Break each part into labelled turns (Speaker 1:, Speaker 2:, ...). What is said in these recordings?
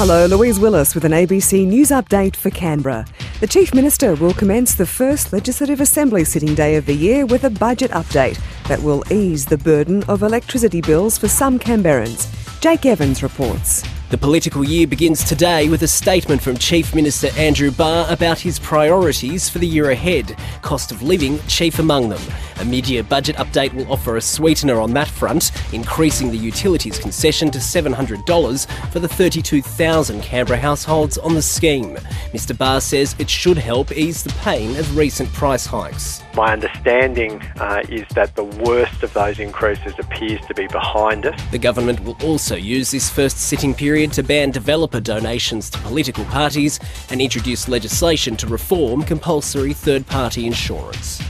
Speaker 1: Hello, Louise Willis with an ABC News update for Canberra. The Chief Minister will commence the first Legislative Assembly sitting day of the year with a budget update that will ease the burden of electricity bills for some Canberrans. Jake Evans reports.
Speaker 2: The political year begins today with a statement from Chief Minister Andrew Barr about his priorities for the year ahead, cost of living chief among them. A mid-year budget update will offer a sweetener on that front, increasing the utilities concession to $700 for the 32,000 Canberra households on the scheme. Mr Barr says it should help ease the pain of recent price hikes.
Speaker 3: My understanding uh, is that the worst of those increases appears to be behind us.
Speaker 2: The government will also use this first sitting period period to ban developer donations to political parties and introduce legislation to reform compulsory third party insurance.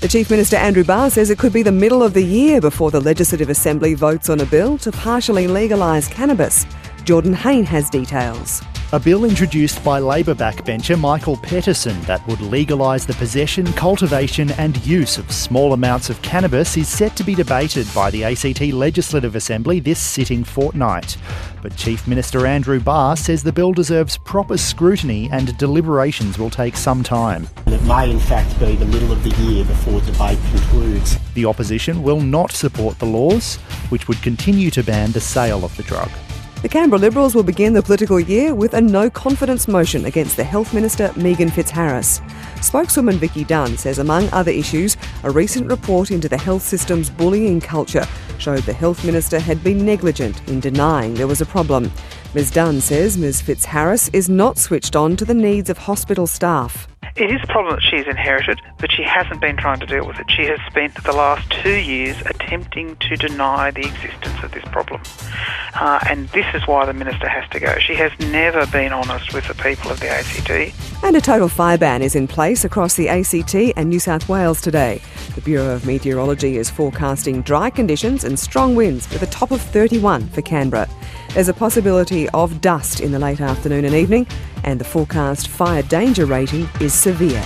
Speaker 1: The Chief Minister Andrew Barr says it could be the middle of the year before the Legislative Assembly votes on a bill to partially legalise cannabis. Jordan Hayne has details.
Speaker 4: A bill introduced by Labor backbencher Michael Pettersson that would legalise the possession, cultivation, and use of small amounts of cannabis is set to be debated by the ACT Legislative Assembly this sitting fortnight. But Chief Minister Andrew Barr says the bill deserves proper scrutiny and deliberations will take some time.
Speaker 5: It may, in fact, be the middle of the year before debate concludes.
Speaker 4: The opposition will not support the laws, which would continue to ban the sale of the drug.
Speaker 1: The Canberra Liberals will begin the political year with a no confidence motion against the Health Minister Meegan Fitzharris. Spokeswoman Vicki Dunne says, among other issues, a recent report into the health system's bullying culture showed the Health Minister had been negligent in denying there was a problem. Ms Dunn says Ms Fitzharris is not switched on to the needs of hospital staff.
Speaker 6: It is a problem that she's inherited, but she hasn't been trying to deal with it. She has spent the last two years attempting to deny the existence of this problem. Uh, and this is why the minister has to go. She has never been honest with the people of the ACT.
Speaker 1: And a total fire ban is in place across the ACT and New South Wales today. The Bureau of Meteorology is forecasting dry conditions and strong winds with a top of 31 for Canberra. There's a possibility of dust in the late afternoon and evening, and the forecast fire danger rating is severe.